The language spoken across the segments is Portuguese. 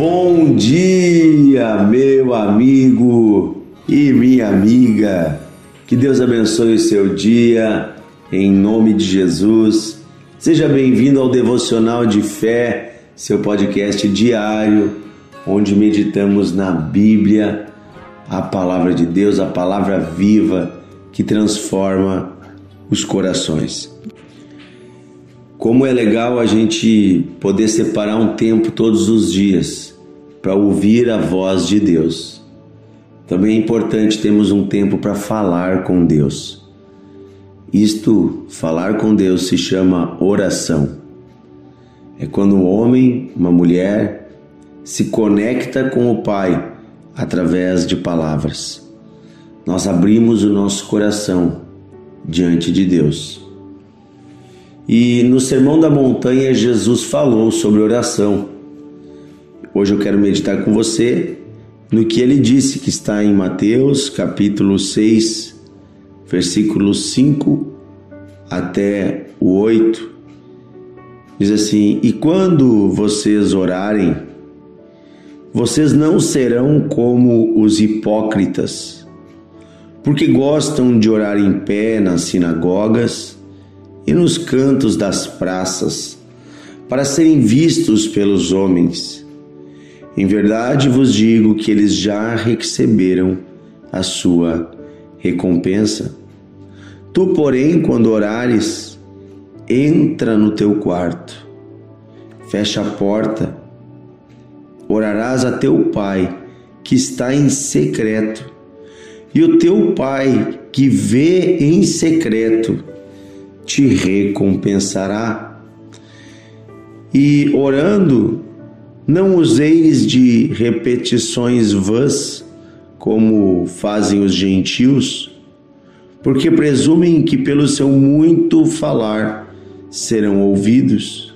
Bom dia, meu amigo e minha amiga. Que Deus abençoe o seu dia, em nome de Jesus. Seja bem-vindo ao Devocional de Fé, seu podcast diário, onde meditamos na Bíblia, a palavra de Deus, a palavra viva que transforma os corações. Como é legal a gente poder separar um tempo todos os dias para ouvir a voz de Deus. Também é importante termos um tempo para falar com Deus. Isto, falar com Deus, se chama oração. É quando um homem, uma mulher, se conecta com o Pai através de palavras. Nós abrimos o nosso coração diante de Deus. E no Sermão da Montanha, Jesus falou sobre oração. Hoje eu quero meditar com você no que ele disse, que está em Mateus, capítulo 6, versículos 5 até o 8. Diz assim: E quando vocês orarem, vocês não serão como os hipócritas, porque gostam de orar em pé nas sinagogas e nos cantos das praças, para serem vistos pelos homens. Em verdade vos digo que eles já receberam a sua recompensa. Tu, porém, quando orares, entra no teu quarto, fecha a porta, orarás a teu pai que está em secreto, e o teu pai que vê em secreto te recompensará. E orando, não useis de repetições vãs, como fazem os gentios, porque presumem que pelo seu muito falar serão ouvidos.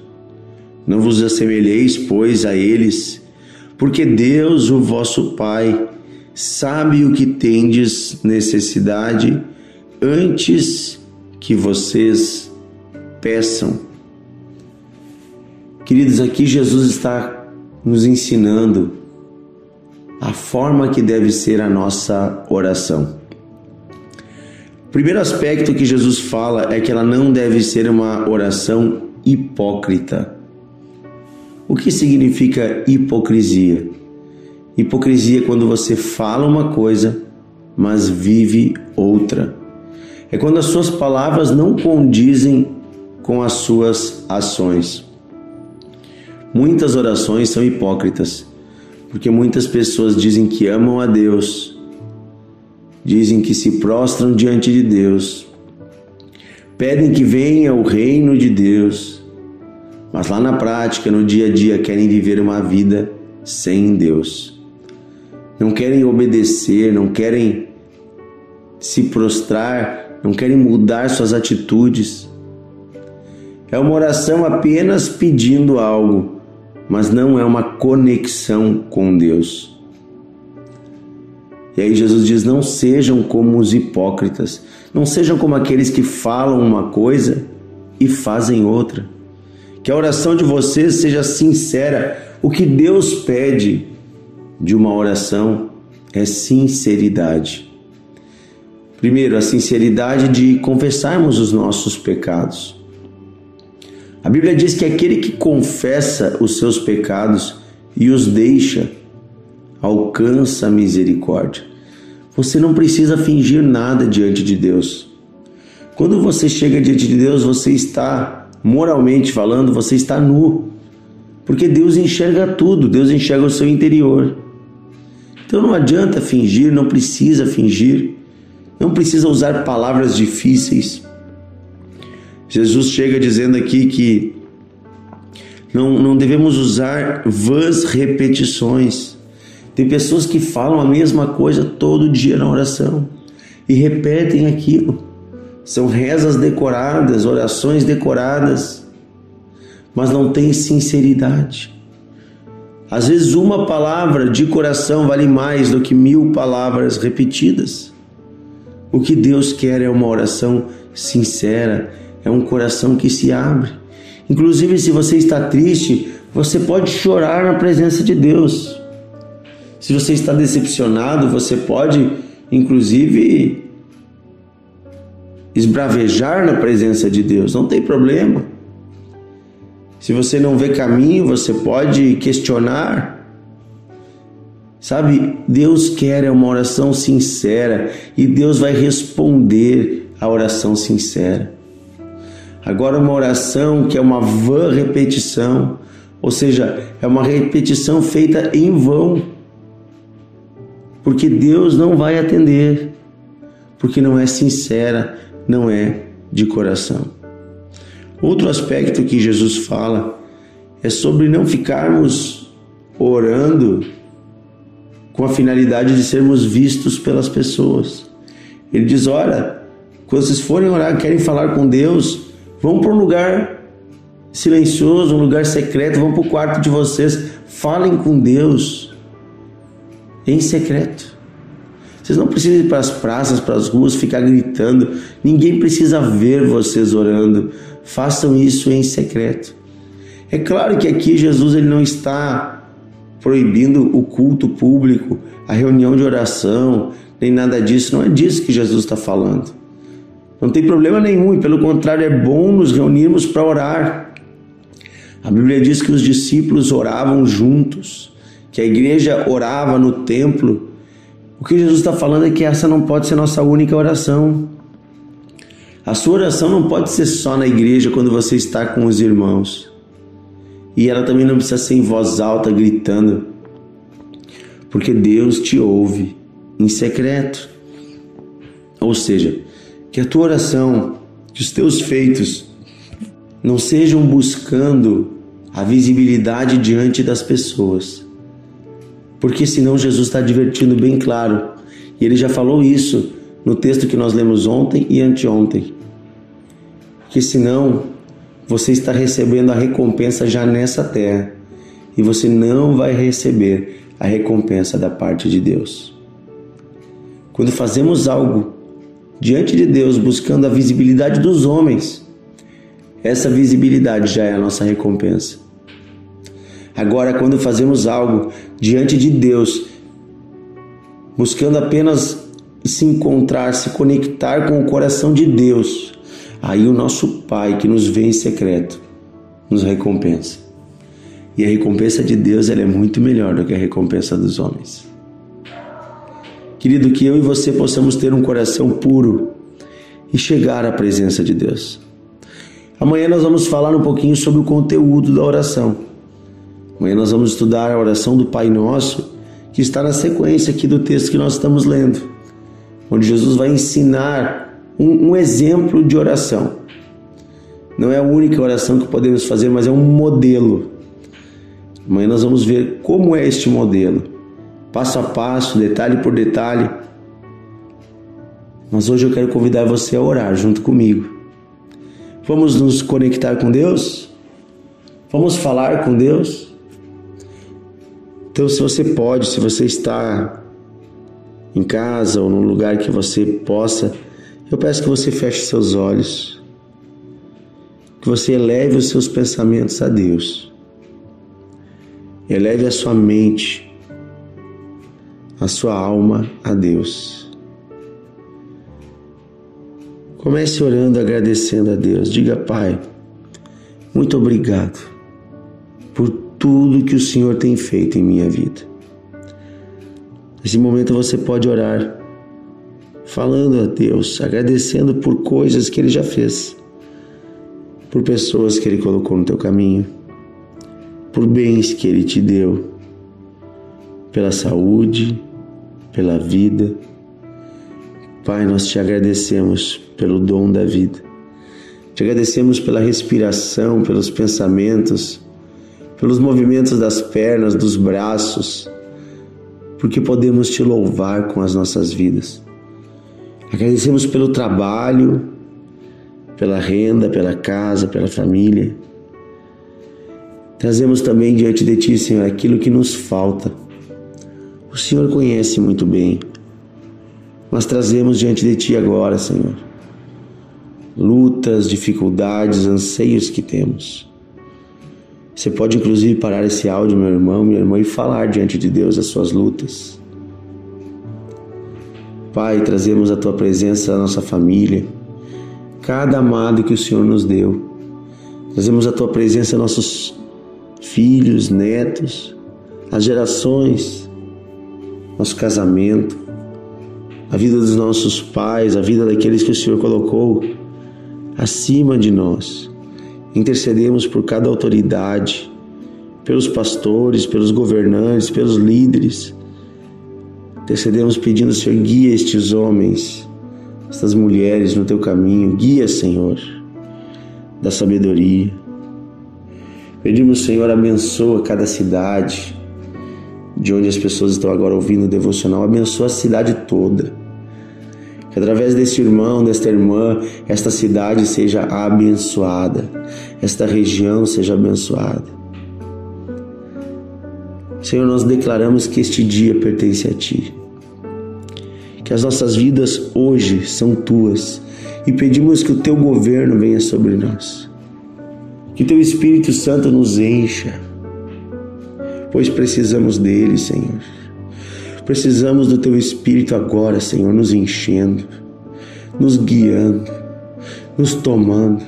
Não vos assemelheis, pois, a eles, porque Deus, o vosso Pai, sabe o que tendes necessidade antes que vocês peçam. Queridos, aqui Jesus está nos ensinando a forma que deve ser a nossa oração. O primeiro aspecto que Jesus fala é que ela não deve ser uma oração hipócrita. O que significa hipocrisia? Hipocrisia é quando você fala uma coisa, mas vive outra é quando as suas palavras não condizem com as suas ações. Muitas orações são hipócritas, porque muitas pessoas dizem que amam a Deus, dizem que se prostram diante de Deus, pedem que venha o reino de Deus, mas lá na prática, no dia a dia, querem viver uma vida sem Deus. Não querem obedecer, não querem se prostrar não querem mudar suas atitudes. É uma oração apenas pedindo algo, mas não é uma conexão com Deus. E aí Jesus diz: não sejam como os hipócritas, não sejam como aqueles que falam uma coisa e fazem outra. Que a oração de vocês seja sincera. O que Deus pede de uma oração é sinceridade. Primeiro, a sinceridade de confessarmos os nossos pecados. A Bíblia diz que aquele que confessa os seus pecados e os deixa, alcança a misericórdia. Você não precisa fingir nada diante de Deus. Quando você chega diante de Deus, você está, moralmente falando, você está nu. Porque Deus enxerga tudo, Deus enxerga o seu interior. Então não adianta fingir, não precisa fingir. Não precisa usar palavras difíceis. Jesus chega dizendo aqui que não, não devemos usar vãs repetições. Tem pessoas que falam a mesma coisa todo dia na oração e repetem aquilo. São rezas decoradas, orações decoradas, mas não tem sinceridade. Às vezes, uma palavra de coração vale mais do que mil palavras repetidas. O que Deus quer é uma oração sincera, é um coração que se abre. Inclusive, se você está triste, Você pode chorar na presença de Deus. Se você está decepcionado, você pode, inclusive, esbravejar na presença de Deus, não tem problema. Se você não vê caminho, você pode questionar. Sabe, Deus quer uma oração sincera e Deus vai responder a oração sincera. Agora, uma oração que é uma vã repetição, ou seja, é uma repetição feita em vão, porque Deus não vai atender, porque não é sincera, não é de coração. Outro aspecto que Jesus fala é sobre não ficarmos orando com a finalidade de sermos vistos pelas pessoas. Ele diz: Olha, quando vocês forem orar, querem falar com Deus, vão para um lugar silencioso, um lugar secreto, vão para o quarto de vocês, falem com Deus em secreto. Vocês não precisam ir para as praças, para as ruas, ficar gritando. Ninguém precisa ver vocês orando. Façam isso em secreto. É claro que aqui Jesus ele não está proibindo o culto público, a reunião de oração, nem nada disso. Não é disso que Jesus está falando. Não tem problema nenhum, e pelo contrário, é bom nos reunirmos para orar. A Bíblia diz que os discípulos oravam juntos, que a igreja orava no templo o que Jesus está falando é que essa não pode ser nossa única oração. A sua oração não pode ser só na igreja quando você está com os irmãos. E ela também não precisa ser em voz alta, gritando, porque Deus te ouve em secreto. Ou seja, que a tua oração, que os teus feitos não sejam buscando a visibilidade diante das pessoas, porque senão Jesus está advertindo bem claro. E ele já falou isso no texto que nós lemos ontem e anteontem. Que senão você está recebendo a recompensa já nessa terra e você não vai receber a recompensa da parte de Deus. Quando fazemos algo diante de Deus buscando a visibilidade dos homens, essa visibilidade já é a nossa recompensa. Agora, quando fazemos algo diante de Deus, buscando apenas se encontrar, se conectar com o coração de Deus, aí o nosso Pai que nos vê em secreto nos recompensa. E a recompensa de Deus ela é muito melhor do que a recompensa dos homens. Querido, que eu e você possamos ter um coração puro e chegar à presença de Deus. Amanhã nós vamos falar um pouquinho sobre o conteúdo da oração. Amanhã nós vamos estudar a oração do Pai Nosso, que está na sequência aqui do texto que nós estamos lendo, onde Jesus vai ensinar um, um exemplo de oração. Não é a única oração que podemos fazer, mas é um modelo. Amanhã nós vamos ver como é este modelo, passo a passo, detalhe por detalhe. Mas hoje eu quero convidar você a orar junto comigo. Vamos nos conectar com Deus? Vamos falar com Deus? Então, se você pode, se você está em casa ou num lugar que você possa, eu peço que você feche seus olhos, que você eleve os seus pensamentos a Deus, eleve a sua mente, a sua alma a Deus. Comece orando, agradecendo a Deus. Diga, Pai, muito obrigado por tudo que o Senhor tem feito em minha vida. Nesse momento você pode orar, falando a Deus, agradecendo por coisas que Ele já fez, por pessoas que Ele colocou no teu caminho, por bens que Ele te deu, pela saúde, pela vida. Pai, nós te agradecemos pelo dom da vida. Te agradecemos pela respiração, pelos pensamentos, pelos movimentos das pernas, dos braços, porque podemos te louvar com as nossas vidas. Agradecemos pelo trabalho, pela renda, pela casa, pela família. Trazemos também diante de Ti, Senhor, aquilo que nos falta. O Senhor conhece muito bem. Nós trazemos diante de Ti agora, Senhor, lutas, dificuldades, anseios que temos. Você pode inclusive parar esse áudio, meu irmão, minha irmã, e falar diante de Deus as suas lutas. Pai, trazemos a tua presença à nossa família, cada amado que o Senhor nos deu. Trazemos a tua presença a nossos filhos, netos, as gerações, nosso casamento, a vida dos nossos pais, a vida daqueles que o Senhor colocou acima de nós. Intercedemos por cada autoridade, pelos pastores, pelos governantes, pelos líderes. Intercedemos pedindo, Senhor, guia estes homens, estas mulheres no teu caminho. Guia, Senhor, da sabedoria. Pedimos, Senhor, abençoa cada cidade de onde as pessoas estão agora ouvindo o devocional. Abençoa a cidade toda. Que através desse irmão, desta irmã, esta cidade seja abençoada, esta região seja abençoada. Senhor, nós declaramos que este dia pertence a Ti, que as nossas vidas hoje são Tuas. E pedimos que o Teu governo venha sobre nós, que Teu Espírito Santo nos encha, pois precisamos dele, Senhor. Precisamos do Teu Espírito agora, Senhor, nos enchendo, nos guiando, nos tomando.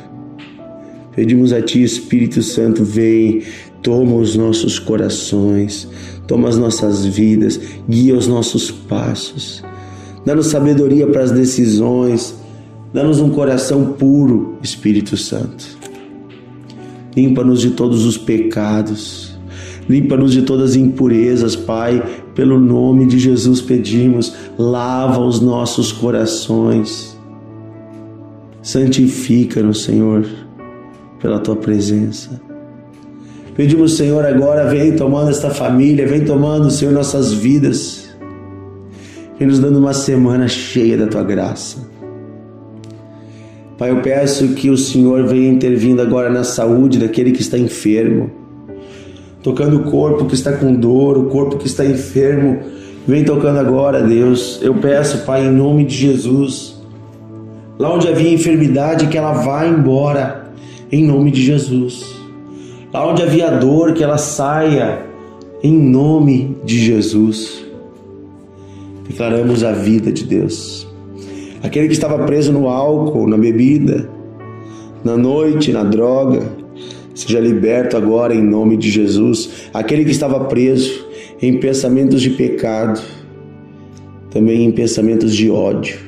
Pedimos a Ti, Espírito Santo, vem, toma os nossos corações, toma as nossas vidas, guia os nossos passos. Dá-nos sabedoria para as decisões, dá-nos um coração puro, Espírito Santo. Limpa-nos de todos os pecados Limpa-nos de todas as impurezas, Pai. Pelo nome de Jesus pedimos, lava os nossos corações. Santifica-nos, Senhor, pela tua presença. Pedimos, Senhor, agora vem tomando esta família, vem tomando, Senhor, nossas vidas. Vem nos dando uma semana cheia da tua graça. Pai, eu peço que o Senhor venha intervindo agora na saúde daquele que está enfermo tocando o corpo que está com dor, o corpo que está enfermo. Vem tocando agora, Deus. Eu peço, Pai, em nome de Jesus. Lá onde havia enfermidade, que ela vá embora, em nome de Jesus. Lá onde havia dor, que ela saia, em nome de Jesus. Declaramos a vida de Deus. Aquele que estava preso no álcool, na bebida, na noite, na droga, Seja liberto agora em nome de Jesus. Aquele que estava preso em pensamentos de pecado, também em pensamentos de ódio,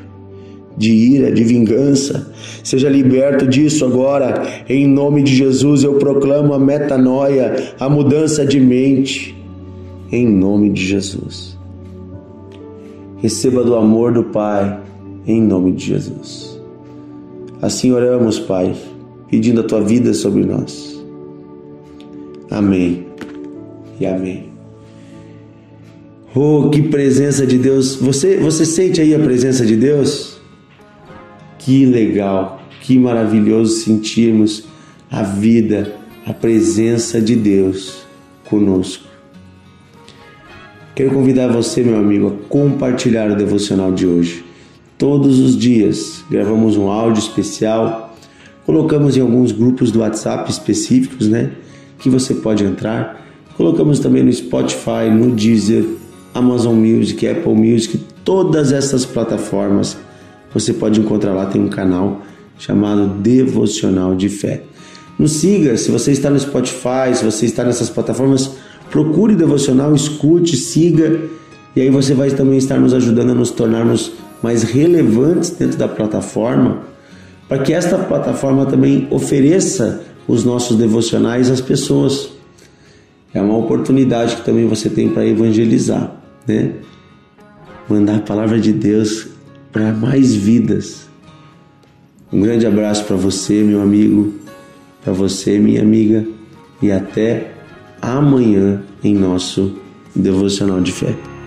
de ira, de vingança. Seja liberto disso agora, em nome de Jesus. Eu proclamo a metanoia, a mudança de mente, em nome de Jesus. Receba do amor do Pai, em nome de Jesus. Assim oramos, Pai, pedindo a tua vida sobre nós. Amém e amém. Oh, que presença de Deus! Você, você sente aí a presença de Deus? Que legal, que maravilhoso sentirmos a vida, a presença de Deus conosco. Quero convidar você, meu amigo, a compartilhar o devocional de hoje. Todos os dias gravamos um áudio especial, colocamos em alguns grupos do WhatsApp específicos, né? Que você pode entrar. Colocamos também no Spotify, no Deezer, Amazon Music, Apple Music, todas essas plataformas. Você pode encontrar lá, tem um canal chamado Devocional de Fé. Nos siga, se você está no Spotify, se você está nessas plataformas, procure Devocional, escute, siga, e aí você vai também estar nos ajudando a nos tornarmos mais relevantes dentro da plataforma, para que esta plataforma também ofereça os nossos devocionais às pessoas. É uma oportunidade que também você tem para evangelizar, né? Mandar a palavra de Deus para mais vidas. Um grande abraço para você, meu amigo, para você, minha amiga, e até amanhã em nosso devocional de fé.